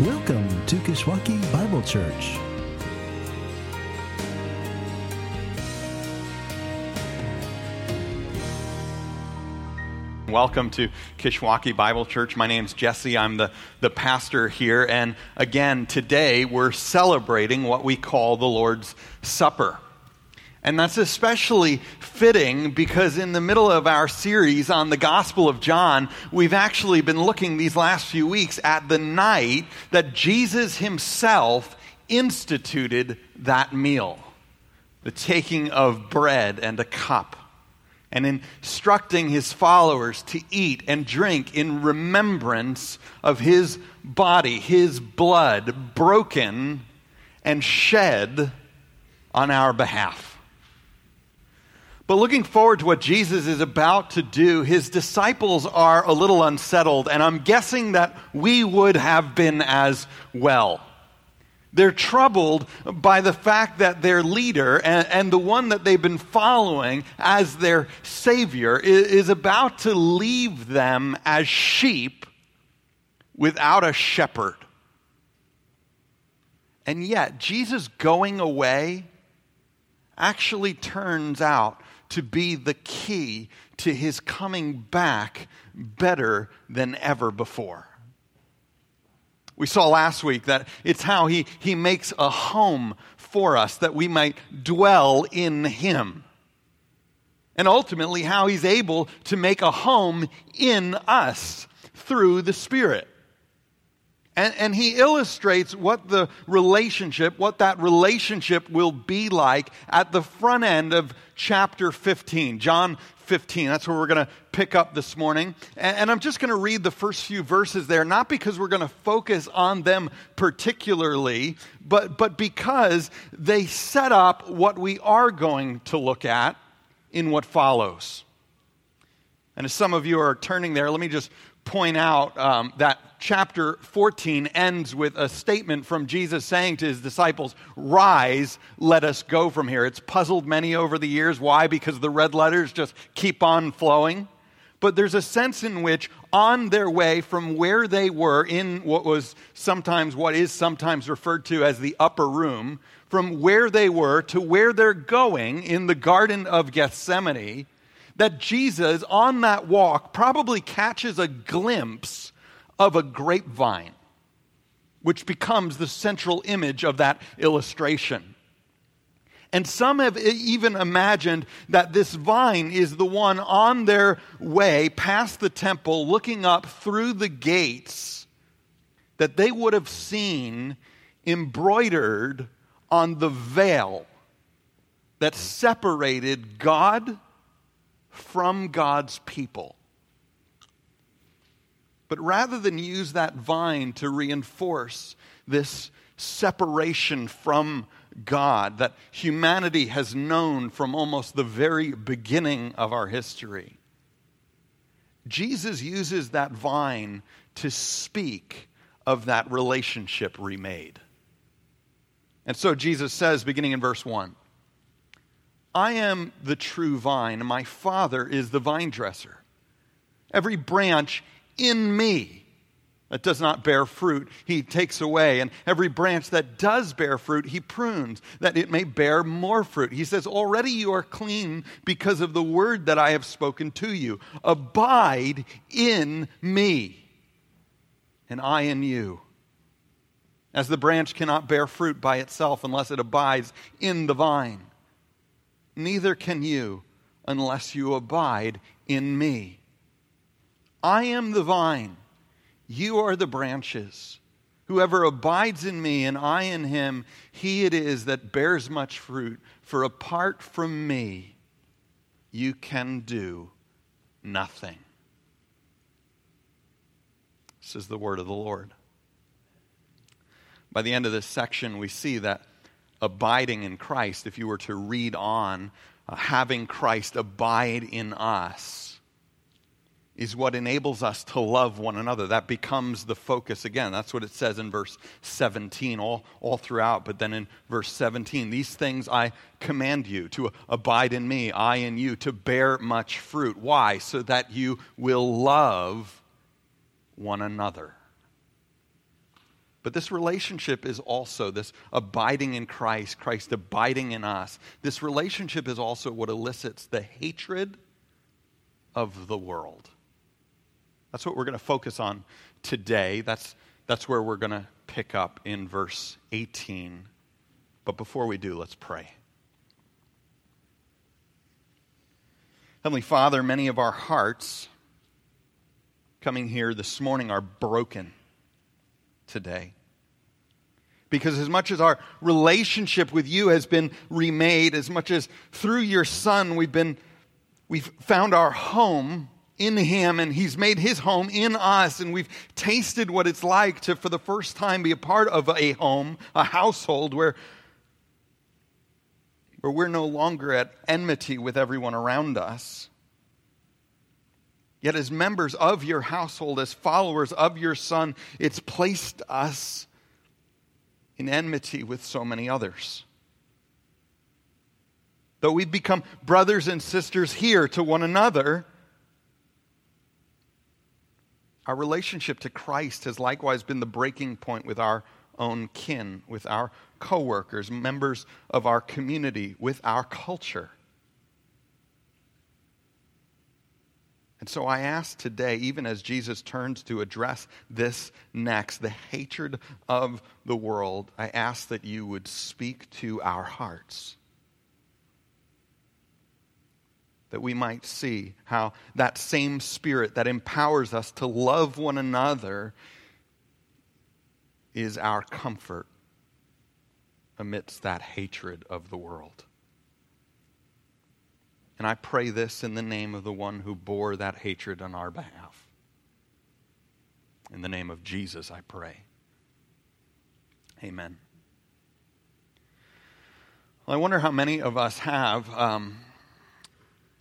Welcome to Kishwaukee Bible Church. Welcome to Kishwaukee Bible Church. My name's Jesse. I'm the, the pastor here. And again, today we're celebrating what we call the Lord's Supper. And that's especially fitting because in the middle of our series on the Gospel of John, we've actually been looking these last few weeks at the night that Jesus himself instituted that meal the taking of bread and a cup and instructing his followers to eat and drink in remembrance of his body, his blood broken and shed on our behalf. But looking forward to what Jesus is about to do, his disciples are a little unsettled, and I'm guessing that we would have been as well. They're troubled by the fact that their leader and, and, the one that they've been following as their Savior is, is about to leave them as sheep without a shepherd. And yet, Jesus going away actually turns out to be the key to his coming back better than ever before. We saw last week that it's how he, he makes a home for us that we might dwell in him. And ultimately, how he's able to make a home in us through the Spirit. And, and, he illustrates what the relationship, what that relationship will be like at the front end of chapter 15. John 15. That's where we're going to pick up this morning. And, and I'm just going to read the first few verses there, not because we're going to focus on them particularly, but, but because they set up what we are going to look at in what follows. And as some of you are turning there, let me just point out um, that chapter 14 ends with a statement from Jesus saying to his disciples, Rise, let us go from here. It's puzzled many over the years. Why? Because the red letters just keep on flowing. But there's a sense in which, on their way from where they were in what was sometimes, what is sometimes referred to as the upper room, from where they were to where they're going in the Garden of Gethsemane, that Jesus, on that walk, probably catches a glimpse of a grapevine, which becomes the central image of that illustration. And some have even imagined that this vine is the one on their way past the temple, looking up through the gates, that they would have seen embroidered on the veil that separated God from God's people. But rather than use that vine to reinforce this separation from God that humanity has known from almost the very beginning of our history, Jesus uses that vine to speak of that relationship remade. And so Jesus says, beginning in verse 1, I am the true vine, and my Father is the vine dresser. Every branch in me that does not bear fruit, he takes away. And every branch that does bear fruit, he prunes, that it may bear more fruit. He says, Already you are clean because of the word that I have spoken to you. Abide in me, and I in you. As the branch cannot bear fruit by itself unless it abides in the vine neither can you unless you abide in me. I am the vine, you are the branches. Whoever abides in me and I in him, he it is that bears much fruit. For apart from me, you can do nothing. This is the word of the Lord. By the end of this section, we see that abiding in Christ, if you were to read on, uh, having Christ abide in us, is what enables us to love one another. That becomes the focus again. That's what it says in verse 17, all, all throughout. But then in verse 17, these things I command you to abide in me, I in you, to bear much fruit. Why? So that you will love one another. But this relationship is also this abiding in Christ, Christ abiding in us. This relationship is also what elicits the hatred of the world. That's what we're going to focus on today. That's, that's where we're going to pick up in verse 18. But before we do, let's pray. Heavenly Father, many of our hearts coming here this morning are broken today. Because as much as our relationship with you has been remade, as much as through your Son we've been we've found our home in him and he's made his home in us and we've tasted what it's like to for the first time be a part of a home, a household where where we're no longer at enmity with everyone around us. Yet, as members of your household, as followers of your Son, it's placed us in enmity with so many others. Though we've become brothers and sisters here to one another, our relationship to Christ has likewise been the breaking point with our own kin, with our coworkers, members of our community, with our culture. And so I ask today, even as Jesus turns to address this next, the hatred of the world, I ask that you would speak to our hearts. That we might see how that same spirit that empowers us to love one another is our comfort amidst that hatred of the world. And I pray this in the name of the one who bore that hatred on our behalf. In the name of Jesus, I pray. Amen. Well, I wonder how many of us have um,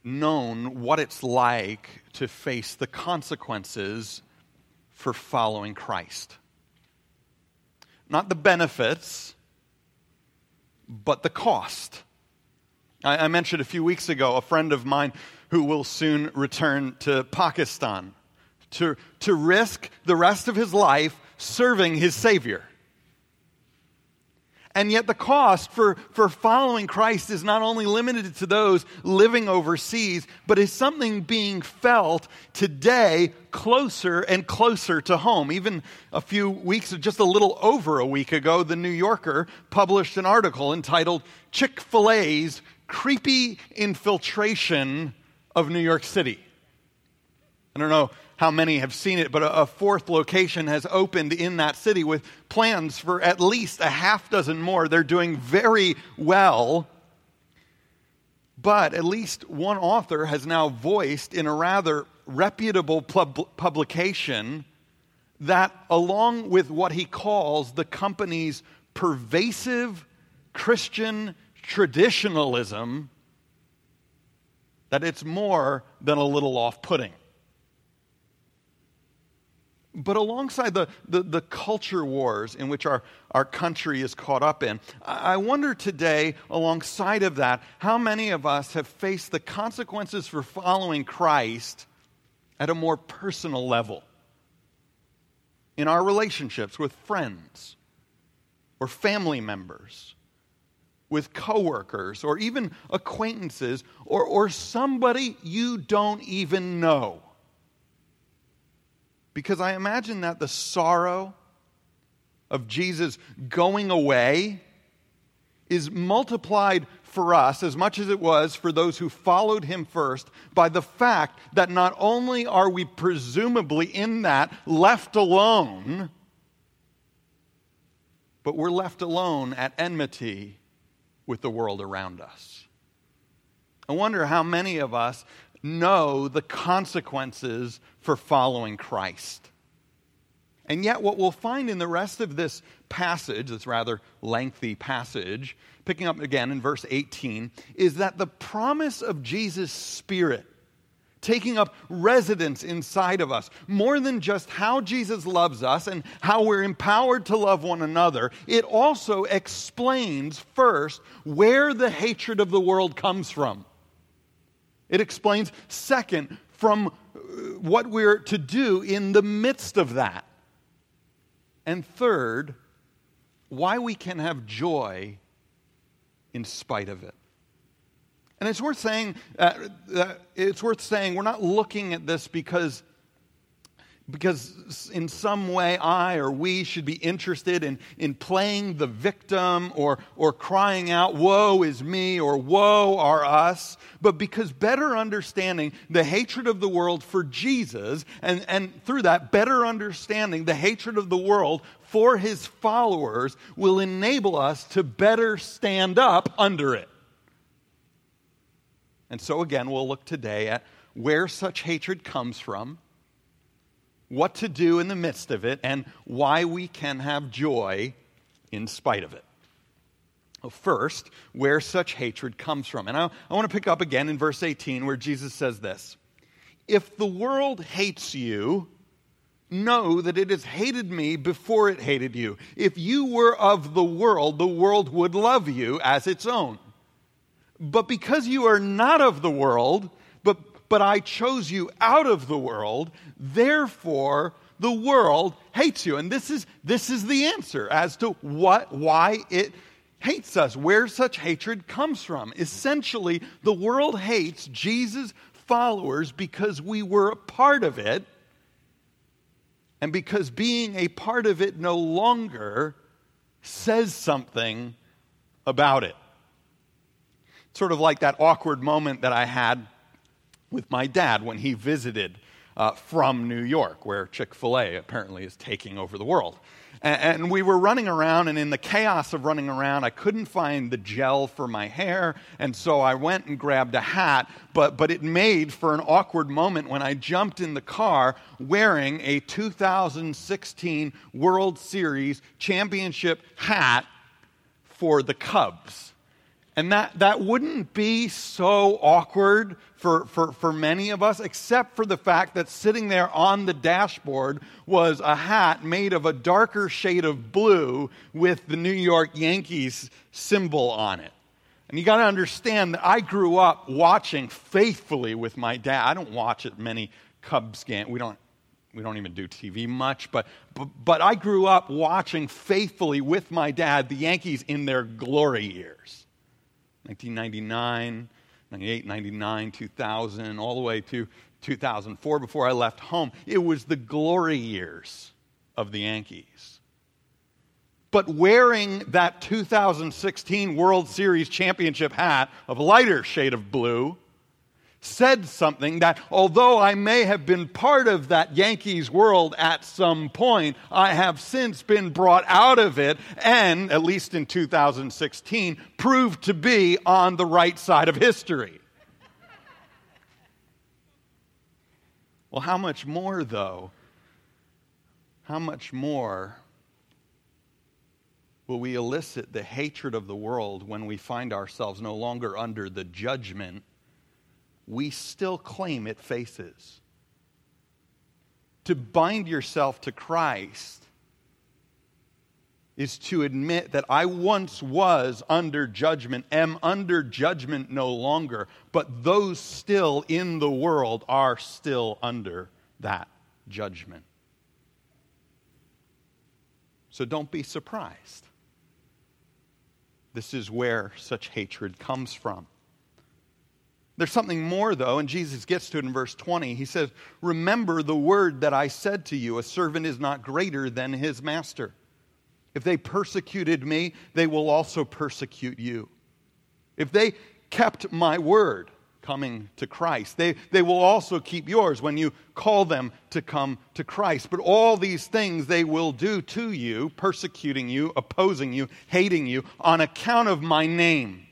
known what it's like to face the consequences for following Christ. Not the benefits, but the cost. I, I mentioned a few weeks ago a friend of mine who will soon return to Pakistan to, to risk the rest of his life serving his Savior. And yet, the cost for, for following Christ is not only limited to those living overseas, but is something being felt today closer and closer to home. Even a few weeks, just a little over a week ago, The New Yorker published an article entitled Chick fil A's Creepy Infiltration of New York City. I don't know how many have seen it, but a, fourth location has opened in that city with plans for at least a half dozen more. They're doing very well. But at least one author has now voiced in a rather reputable pub- publication that, along with what he calls the company's pervasive Christian traditionalism, that it's more than a little off putting. But alongside the, the, the, culture wars in which our, our country is caught up in, I wonder today, alongside of that, how many of us have faced the consequences for following Christ at a more personal level? In our relationships with friends or family members, with coworkers or even acquaintances or, or somebody you don't even know. Because I imagine that the sorrow of Jesus going away is multiplied for us as much as it was for those who followed him first by the fact that not only are we presumably in that left alone, but we're left alone at enmity with the world around us. I wonder how many of us know the consequences for following Christ. And yet, what we'll find in the rest of this passage, this rather lengthy passage, picking up again in verse 18, is that the promise of Jesus' Spirit taking up residence inside of us, more than just how Jesus loves us and how we're empowered to love one another, it also explains first where the hatred of the world comes from. It explains, second, from uh, what we're to do in the midst of that. And third, why we can have joy in spite of it. And it's worth saying, uh, uh, it's worth saying we're not looking at this because because in some way I or we should be interested in, in playing the victim or, or crying out, Woe is me or Woe are us, but because better understanding the hatred of the world for Jesus, and, and through that, better understanding the hatred of the world for his followers will enable us to better stand up under it. And so, again, we'll look today at where such hatred comes from what to do in the midst of it, and why we can have joy in spite of it. First, where such hatred comes from. And I, I want to pick up again in verse 18 where Jesus says this If the world hates you, know that it has hated me before it hated you. If you were of the world, the world would love you as its own. But because you are not of the world, but I chose you out of the world, therefore the world hates you. And this is, this is the answer as to what, why it hates us, where such hatred comes from. Essentially, the world hates Jesus' followers because we were a part of it, and because being a part of it no longer says something about it. Sort of like that awkward moment that I had with my dad when he visited uh, from New York, where Chick fil A apparently is taking over the world. And, and, we were running around, and in the chaos of running around, I couldn't find the gel for my hair, and so I went and grabbed a hat. But, but it made for an awkward moment when I jumped in the car wearing a 2016 World Series championship hat for the Cubs. And that, that wouldn't be so awkward for, for, for many of us, except for the fact that sitting there on the dashboard was a hat made of a darker shade of blue with the New York Yankees symbol on it. And you got to understand that I grew up watching faithfully with my dad. I don't watch it many Cubs games. We don't we don't even do TV much, but, but, but I grew up watching faithfully with my dad the Yankees in their glory years. 1999, 98, 99, 2000, all the way to 2004 before I left home. It was the glory years of the Yankees. But wearing that 2016 World Series championship hat of lighter shade of blue said something that, although I may have been part of that Yankees world at some point, I have since been brought out of it and, at least in 2016, proved to be on the right side of history. well, how much more, though? How much more will we elicit the hatred of the world when we find ourselves no longer under the judgment? We still claim it faces. To bind yourself to Christ is to admit that I once was under judgment, am under judgment no longer, but those still in the world are still under that judgment. So don't be surprised. This is where such hatred comes from. There's something more, though, and Jesus gets to it in verse 20. He says, Remember the word that I said to you a servant is not greater than his master. If they persecuted me, they will also persecute you. If they kept my word, coming to Christ, they, they will also keep yours when you call them to come to Christ. But all these things they will do to you, persecuting you, opposing you, hating you, on account of my name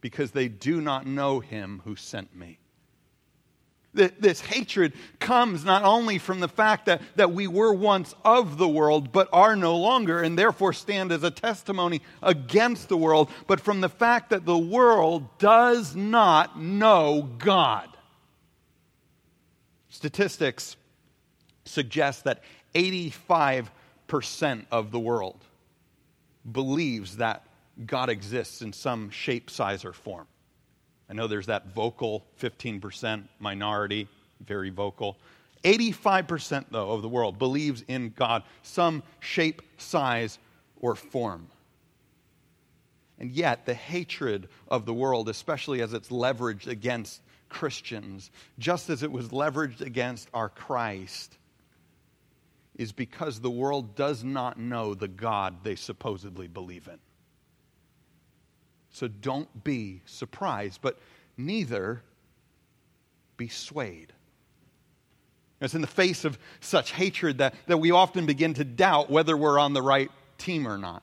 because they do not know him who sent me. This hatred comes not only from the fact that, that we were once of the world, but are no longer, and therefore stand as a testimony against the world, but from the fact that the world does not know God. Statistics suggest that 85% of the world believes that God exists in some shape, size, or form. I know there's that vocal 15% minority, very vocal. 85%, though, of the world believes in God, some shape, size, or form. And yet, the hatred of the world, especially as it's leveraged against Christians, just as it was leveraged against our Christ, is because the world does not know the God they supposedly believe in. So don't be surprised, but neither be swayed. It's in the face of such hatred that, that we often begin to doubt whether we're on the right team or not.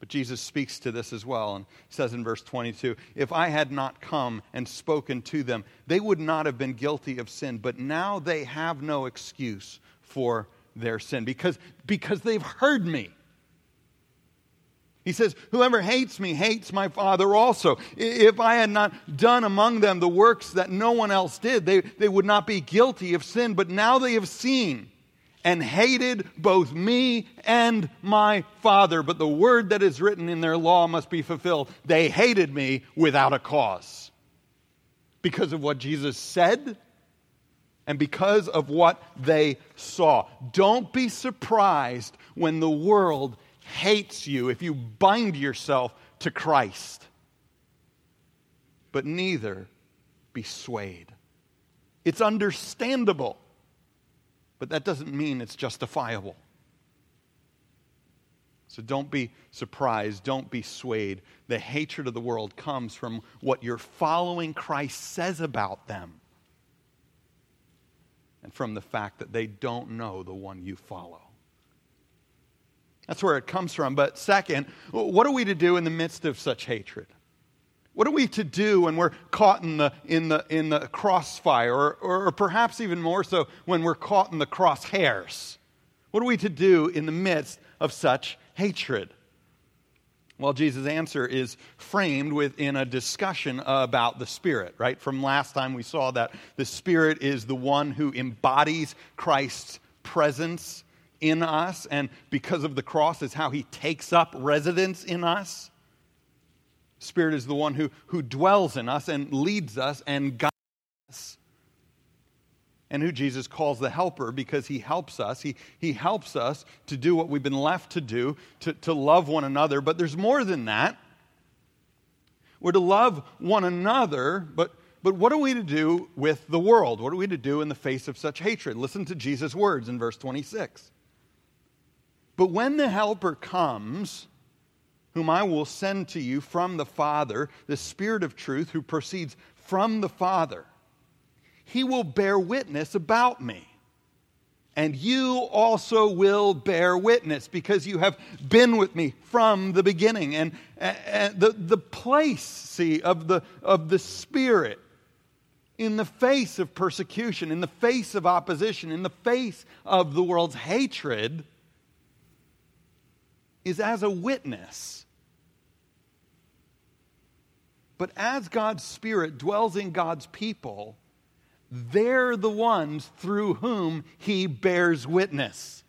But Jesus speaks to this as well and says in verse 22 If I had not come and spoken to them, they would not have been guilty of sin, but now they have no excuse for their sin because, because they've heard me. He says, Whoever hates me hates my Father also. If I had not done among them the works that no one else did, they, they would not be guilty of sin. But now they have seen and hated both me and my Father. But the word that is written in their law must be fulfilled. They hated me without a cause. Because of what Jesus said and because of what they saw. Don't be surprised when the world hates you if you bind yourself to Christ. But neither be swayed. It's understandable, but that doesn't mean it's justifiable. So don't be surprised. Don't be swayed. The hatred of the world comes from what your following Christ says about them and from the fact that they don't know the one you follow. That's where it comes from. But second, what are we to do in the midst of such hatred? What are we to do when we're caught in the, in the, in the crossfire, or, or, perhaps even more so when we're caught in the crosshairs? What are we to do in the midst of such hatred? Well, Jesus' answer is framed within a discussion about the Spirit, right? From last time we saw that the Spirit is the one who embodies Christ's presence in us, and because of the cross, is how he takes up residence in us. Spirit is the one who, who dwells in us and leads us and guides us. And who Jesus calls the helper because he helps us. He, he helps us to do what we've been left to do, to, to love one another. But there's more than that. We're to love one another, but, but what are we to do with the world? What are we to do in the face of such hatred? Listen to Jesus' words in verse 26. But when the Helper comes, whom I will send to you from the Father, the Spirit of truth who proceeds from the Father, he will bear witness about me. And you also will bear witness because you have been with me from the beginning. And, and the, the place, see, of the, of the Spirit in the face of persecution, in the face of opposition, in the face of the world's hatred is as a witness. But as God's Spirit dwells in God's people, they're the ones through whom He bears witness.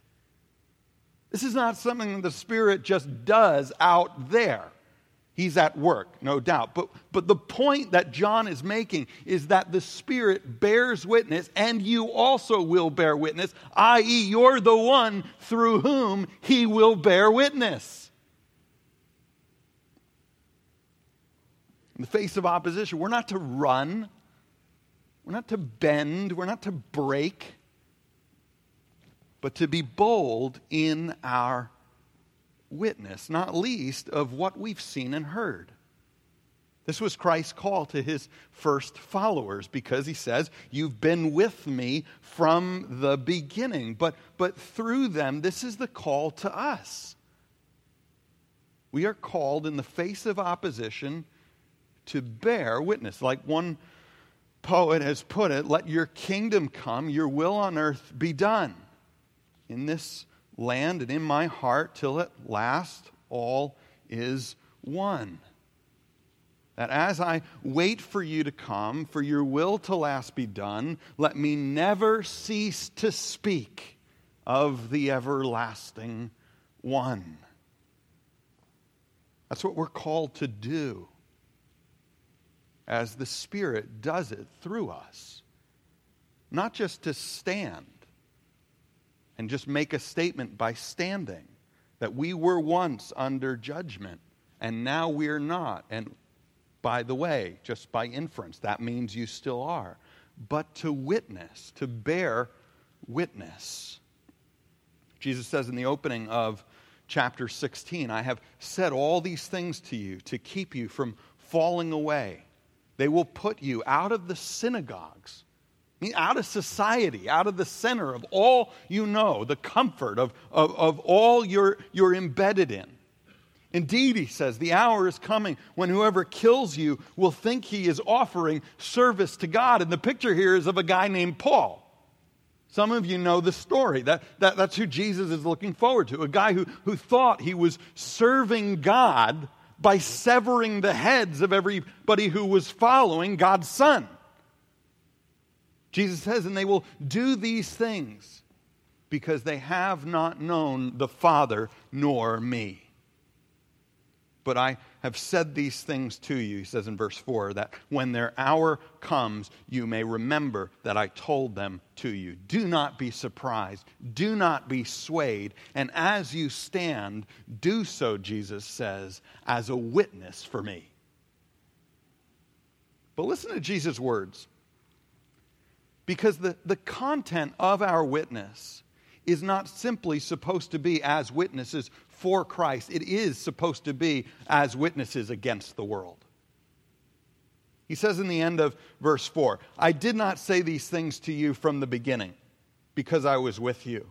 This is not something the Spirit just does out there. He's at work, no doubt. But, but the point that John is making is that the Spirit bears witness, and you also will bear witness, i.e., you're the one through whom he will bear witness. In the face of opposition, we're not to run, we're not to bend, we're not to break, but to be bold in our witness, not least of what we've seen and heard. This was Christ's call to his first followers because he says, You've been with me from the beginning. But, but through them, this is the call to us. We are called in the face of opposition to bear witness. Like one poet has put it, let your kingdom come, your will on earth be done. In this land and in my heart till at last all is one. That as I wait for you to come, for your will to last be done, let me never cease to speak of the everlasting one. That's what we're called to do as the Spirit does it through us. not just to stand and just make a statement by standing that we were once under judgment and now we're not. And by the way, just by inference, that means you still are. But to witness, to bear witness. Jesus says in the opening of chapter 16, I have said all these things to you to keep you from falling away. They will put you out of the synagogues, out of society, out of the center of all you know, the comfort of, of, of all you're, you're embedded in. Indeed, he says, the hour is coming when whoever kills you will think he is offering service to God. And the picture here is of a guy named Paul. Some of you know the story. That, that, that's who Jesus is looking forward to. A guy who, who thought he was serving God by severing the heads of everybody who was following God's Son. Jesus says, and they will do these things because they have not known the Father nor me. But I have said these things to you, he says in verse 4, that when their hour comes, you may remember that I told them to you. Do not be surprised. Do not be swayed. And as you stand, do so, Jesus says, as a witness for me. But listen to Jesus' words. Because the, the content of our witness is not simply supposed to be as witnesses for Christ, it is supposed to be as witnesses against the world. He says in the end of verse 4 I did not say these things to you from the beginning because I was with you.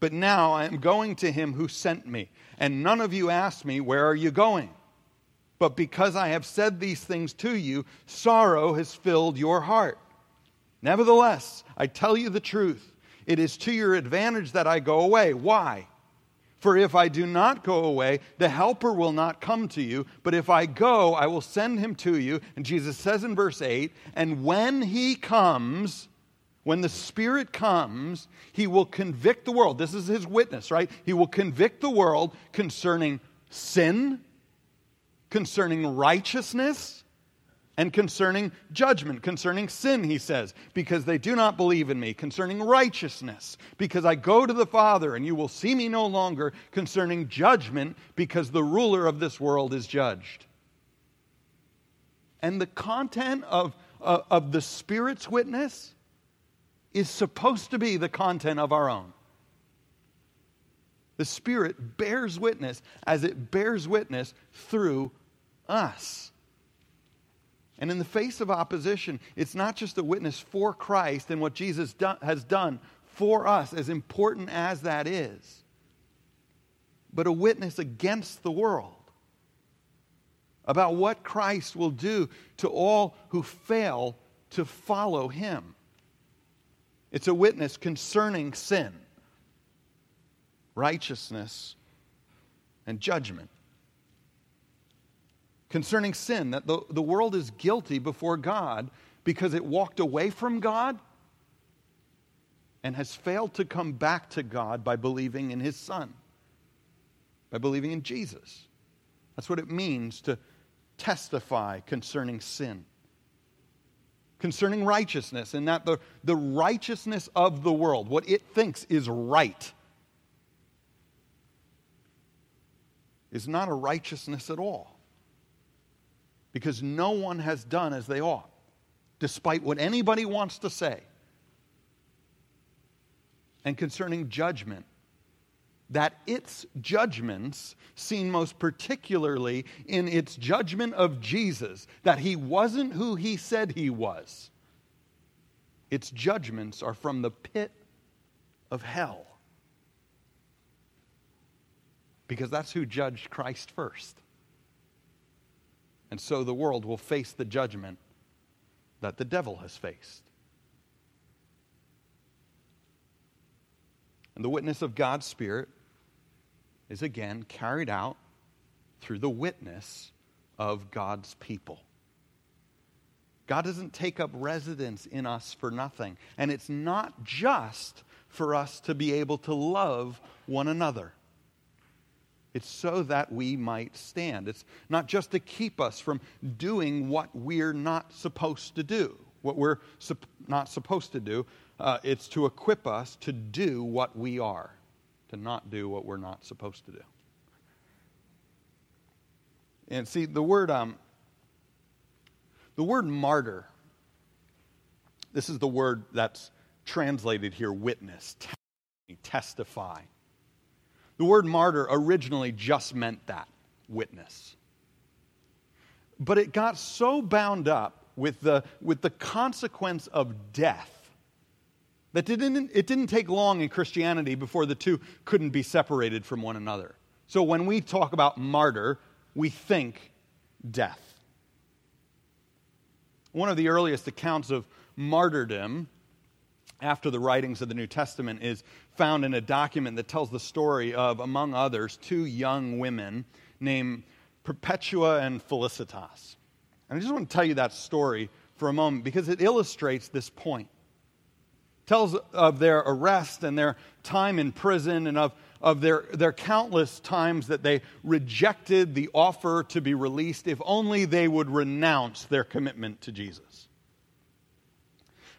But now I am going to him who sent me, and none of you asked me, Where are you going? But because I have said these things to you, sorrow has filled your heart. Nevertheless, I tell you the truth. It is to your advantage that I go away. Why? For if I do not go away, the Helper will not come to you. But if I go, I will send him to you. And Jesus says in verse 8, and when he comes, when the Spirit comes, he will convict the world. This is his witness, right? He will convict the world concerning sin, concerning righteousness, and concerning judgment, concerning sin, he says, because they do not believe in me, concerning righteousness, because I go to the Father and you will see me no longer, concerning judgment, because the ruler of this world is judged. And the content of, uh, of the Spirit's witness is supposed to be the content of our own. The Spirit bears witness as it bears witness through us. And in the face of opposition, it's not just a witness for Christ and what Jesus do- has done for us, as important as that is, but a witness against the world about what Christ will do to all who fail to follow him. It's a witness concerning sin, righteousness, and judgment concerning sin, that the, the world is guilty before God because it walked away from God and has failed to come back to God by believing in His Son, by believing in Jesus. That's what it means to testify concerning sin. Concerning righteousness, and that the, the righteousness of the world, what it thinks is right, is not a righteousness at all because no one has done as they ought, despite what anybody wants to say. And concerning judgment, that its judgments, seen most particularly in its judgment of Jesus, that he wasn't who he said he was, its judgments are from the pit of hell. Because that's who judged Christ first. And so the world will face the judgment that the devil has faced. And the witness of God's Spirit is again carried out through the witness of God's people. God doesn't take up residence in us for nothing. And it's not just for us to be able to love one another. It's so that we might stand. It's not just to keep us from doing what we're not supposed to do. what we're sup- not supposed to do. Uh, it's to equip us to do what we are, to not do what we're not supposed to do. And see, the word, um, the word martyr, this is the word that's translated here witness, testify. The word martyr originally just meant that witness. But it got so bound up with the, with the consequence of death that didn't, it didn't take long in Christianity before the two couldn't be separated from one another. So when we talk about martyr, we think death. One of the earliest accounts of martyrdom after the writings of the New Testament is found in a document that tells the story of, among others, two young women named Perpetua and Felicitas. And I just want to tell you that story for a moment because it illustrates this point. It tells of their arrest and their time in prison and of, of their, their countless times that they rejected the offer to be released if only they would renounce their commitment to Jesus.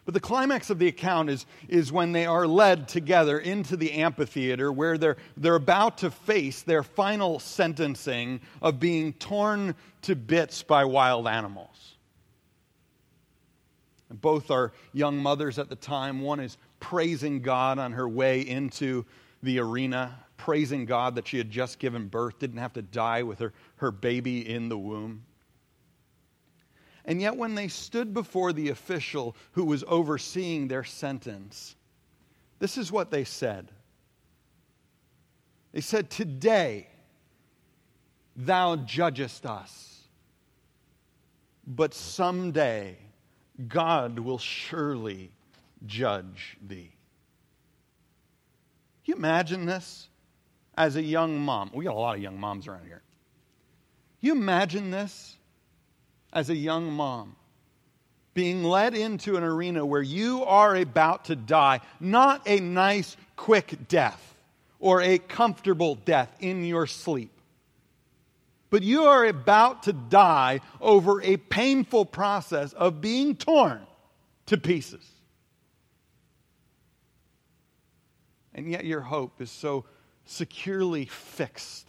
But the climax of the account is, is when they are led together into the amphitheater where they're, they're about to face their final sentencing of being torn to bits by wild animals. And both are young mothers at the time. One is praising God on her way into the arena, praising God that she had just given birth, didn't have to die with her, her baby in the womb. And yet, when they stood before the official who was overseeing their sentence, this is what they said. They said, Today thou judgest us, but someday God will surely judge thee. Can you imagine this as a young mom? We got a lot of young moms around here. You imagine this? As a young mom, being led into an arena where you are about to die, not a nice, quick death or a comfortable death in your sleep, but you are about to die over a painful process of being torn to pieces. And yet your hope is so securely fixed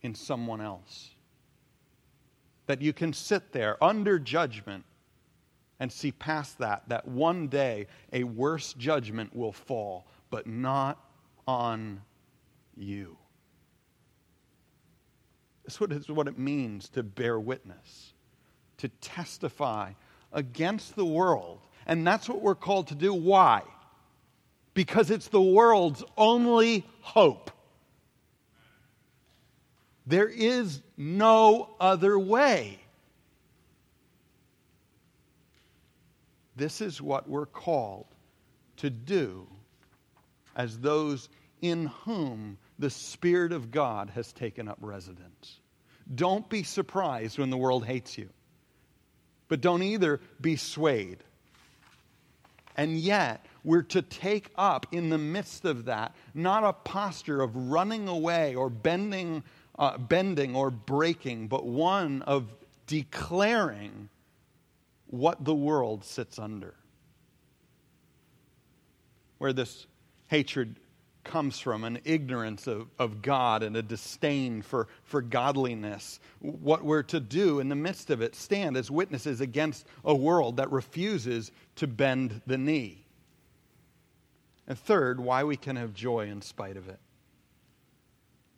in someone else that you can sit there under judgment and see past that, that one day a worse judgment will fall, but not on you. This is what it means to bear witness, to testify against the world. And that's what we're called to do. Why? Because it's the world's only hope. There is no other way. This is what we're called to do as those in whom the Spirit of God has taken up residence. Don't be surprised when the world hates you, but don't either be swayed. And yet, we're to take up in the midst of that not a posture of running away or bending uh, bending or breaking, but one of declaring what the world sits under. Where this hatred comes from an ignorance of, of God and a disdain for, for godliness. What we're to do in the midst of it, stand as witnesses against a world that refuses to bend the knee. And third, why we can have joy in spite of it.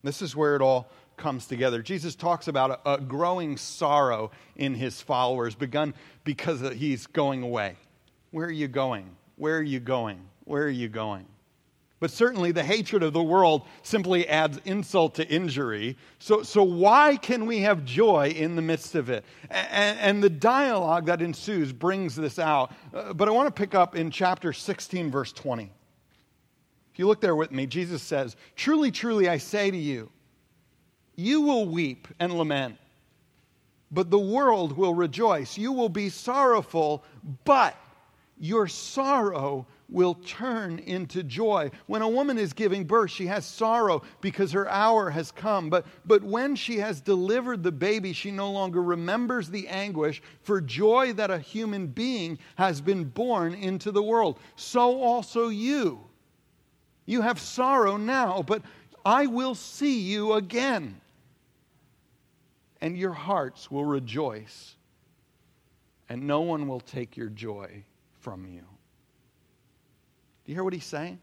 This is where it all comes together. Jesus talks about a, a growing sorrow in his followers, begun because he's going away. Where are you going? Where are you going? Where are you going? But certainly the hatred of the world simply adds insult to injury. So, so why can we have joy in the midst of it? And, and the dialogue that ensues brings this out. Uh, but I want to pick up in chapter 16, verse 20. If you look there with me, Jesus says, Truly, truly, I say to you, you will weep and lament, but the world will rejoice. You will be sorrowful, but your sorrow will turn into joy. When a woman is giving birth, she has sorrow because her hour has come. But, but when she has delivered the baby, she no longer remembers the anguish for joy that a human being has been born into the world. So also you. You have sorrow now, but I will see you again. And your hearts will rejoice, and no one will take your joy from you. Do you hear what he's saying?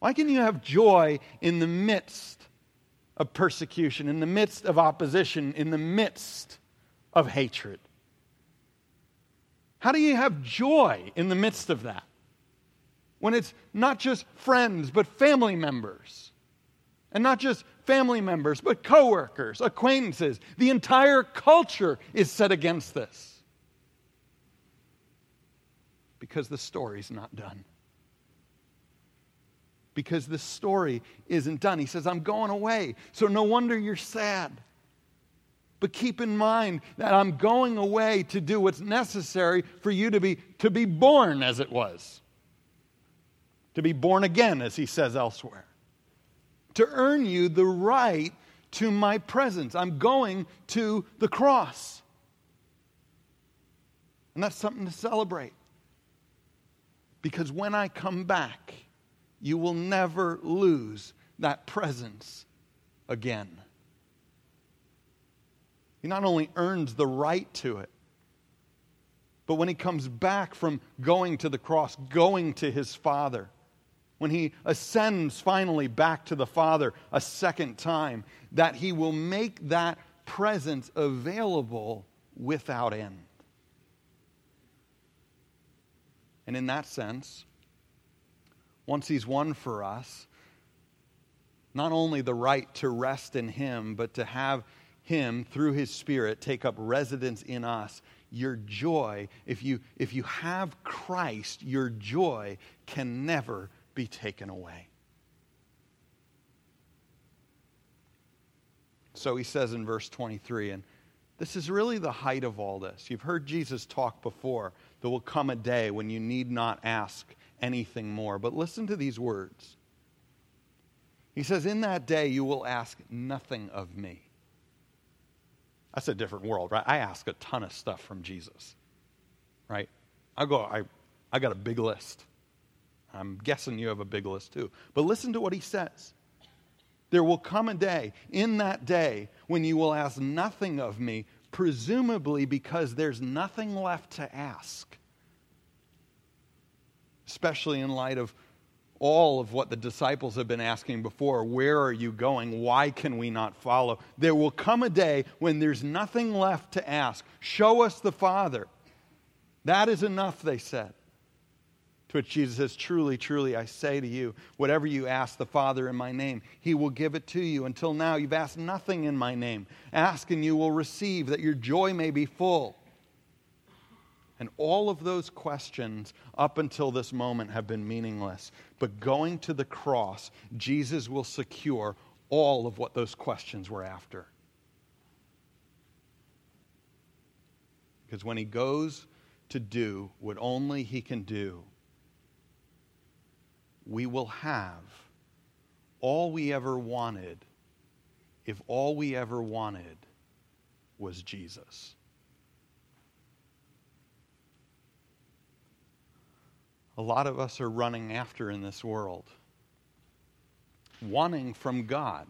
Why can you have joy in the midst of persecution, in the midst of opposition, in the midst of hatred? How do you have joy in the midst of that? When it's not just friends, but family members. And not just family members, but coworkers, acquaintances. The entire culture is set against this because the story's not done. Because the story isn't done. He says, I'm going away. So no wonder you're sad. But keep in mind that I'm going away to do what's necessary for you to be, to be born as it was. To be born again, as he says elsewhere. To earn you the right to my presence. I'm going to the cross. And that's something to celebrate. Because when I come back, you will never lose that presence again. He not only earns the right to it, but when he comes back from going to the cross, going to his Father, when he ascends finally back to the Father a second time, that he will make that presence available without end. And in that sense, once He's won for us, not only the right to rest in Him, but to have Him, through His Spirit, take up residence in us, your joy, if you, if you have Christ, your joy can never be taken away. So he says in verse 23, and this is really the height of all this. You've heard Jesus talk before there will come a day when you need not ask anything more. But listen to these words. He says, In that day you will ask nothing of me. That's a different world, right? I ask a ton of stuff from Jesus, right? I go, I, I got a big list. I'm guessing you have a big list too. But listen to what he says. There will come a day, in that day, when you will ask nothing of me, presumably because there's nothing left to ask. Especially in light of all of what the disciples have been asking before where are you going? Why can we not follow? There will come a day when there's nothing left to ask. Show us the Father. That is enough, they said. To which Jesus says, Truly, truly, I say to you, whatever you ask the Father in my name, he will give it to you. Until now, you've asked nothing in my name. Ask and you will receive, that your joy may be full. And all of those questions up until this moment have been meaningless. But going to the cross, Jesus will secure all of what those questions were after. Because when he goes to do what only he can do, we will have all we ever wanted if all we ever wanted was Jesus. A lot of us are running after in this world, wanting from God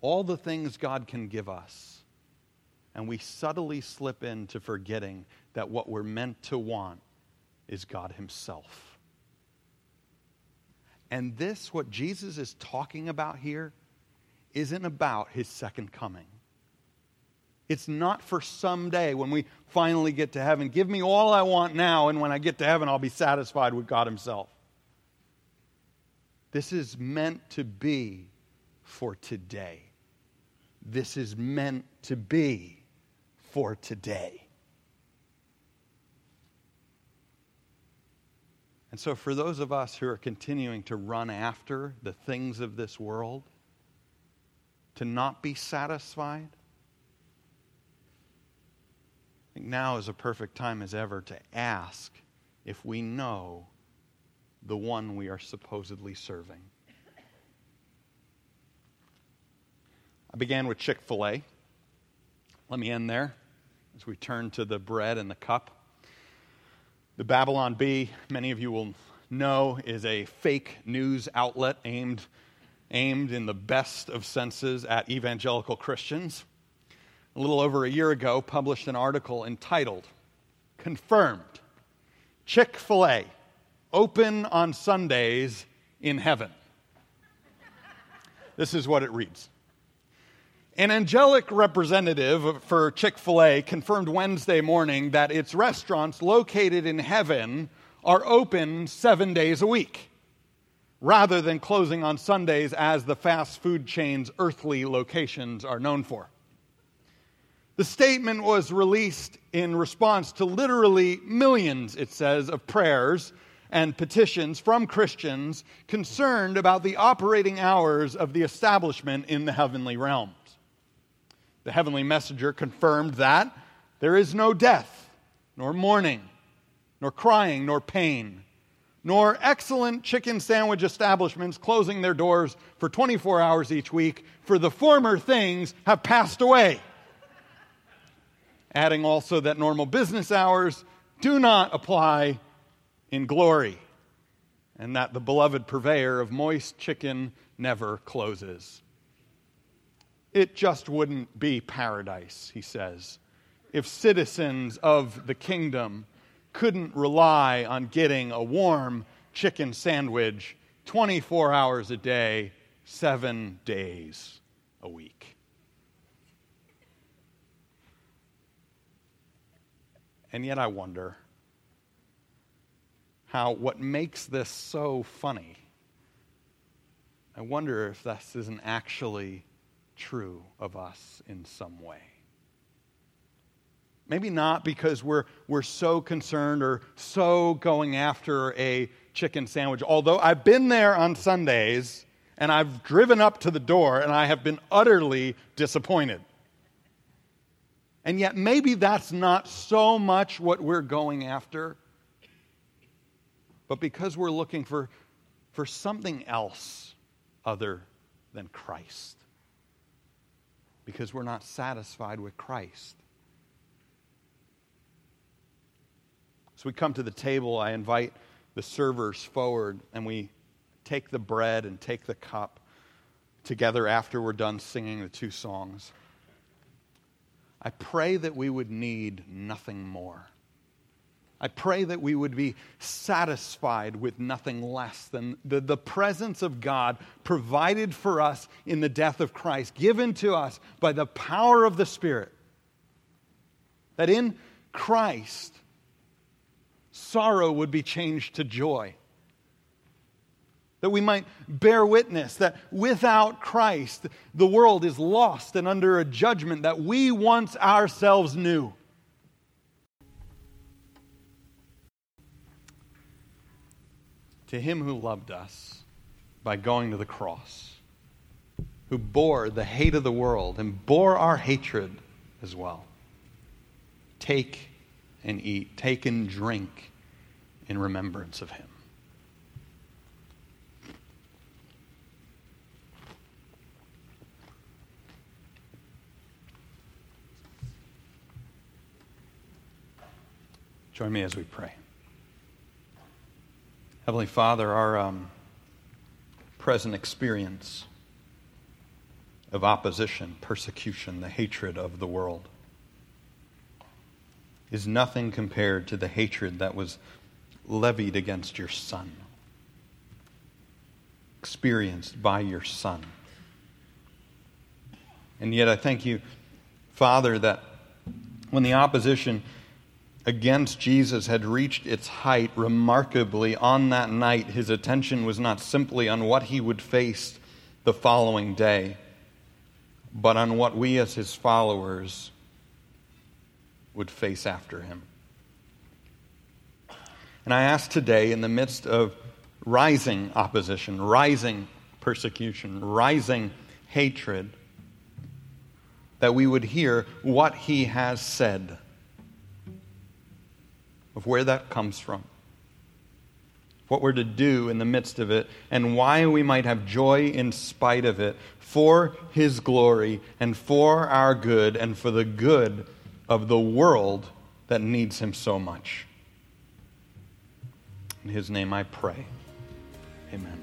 all the things God can give us. And we subtly slip into forgetting that what we're meant to want is God Himself. And this, what Jesus is talking about here, isn't about his second coming. It's not for someday when we finally get to heaven. Give me all I want now, and when I get to heaven, I'll be satisfied with God Himself. This is meant to be for today. This is meant to be for today. And so, for those of us who are continuing to run after the things of this world, to not be satisfied, I think now is a perfect time as ever to ask if we know the one we are supposedly serving. I began with Chick fil A. Let me end there as we turn to the bread and the cup. The Babylon Bee, many of you will know, is a fake news outlet aimed, aimed in the best of senses at evangelical Christians. A little over a year ago, published an article entitled, Confirmed Chick fil A, open on Sundays in heaven. This is what it reads. An angelic representative for Chick fil A confirmed Wednesday morning that its restaurants located in heaven are open seven days a week, rather than closing on Sundays as the fast food chain's earthly locations are known for. The statement was released in response to literally millions, it says, of prayers and petitions from Christians concerned about the operating hours of the establishment in the heavenly realm. The heavenly messenger confirmed that there is no death, nor mourning, nor crying, nor pain, nor excellent chicken sandwich establishments closing their doors for 24 hours each week, for the former things have passed away. Adding also that normal business hours do not apply in glory, and that the beloved purveyor of moist chicken never closes. It just wouldn't be paradise, he says, if citizens of the kingdom couldn't rely on getting a warm chicken sandwich 24 hours a day, seven days a week. And yet I wonder how what makes this so funny, I wonder if this isn't actually true of us in some way. Maybe not because we're, we're so concerned or so going after a chicken sandwich, although I've been there on Sundays and I've driven up to the door and I have been utterly disappointed. And yet, maybe that's not so much what we're going after, but because we're looking for, for something else other than Christ because we're not satisfied with Christ. As we come to the table, I invite the servers forward and we take the bread and take the cup together after we're done singing the two songs. I pray that we would need nothing more. I pray that we would be satisfied with nothing less than the, the presence of God provided for us in the death of Christ, given to us by the power of the Spirit. That in Christ, sorrow would be changed to joy. That we might bear witness that without Christ, the world is lost and under a judgment that we once ourselves knew. To him who loved us by going to the cross, who bore the hate of the world and bore our hatred as well. Take and eat, take and drink in remembrance of him. Join me as we pray. Heavenly Father, our um, present experience of opposition, persecution, the hatred of the world is nothing compared to the hatred that was levied against your Son, experienced by your Son. And yet, I thank you, Father, that when the opposition against Jesus had reached its height remarkably on that night, his attention was not simply on what he would face the following day, but on what we as his followers would face after him. And I ask today, in the midst of rising opposition, rising persecution, rising hatred, that we would hear what he has said of where that comes from, what we're to do in the midst of it, and why we might have joy in spite of it for His glory and for our good and for the good of the world that needs Him so much. In His name I pray. Amen.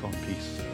Go in peace.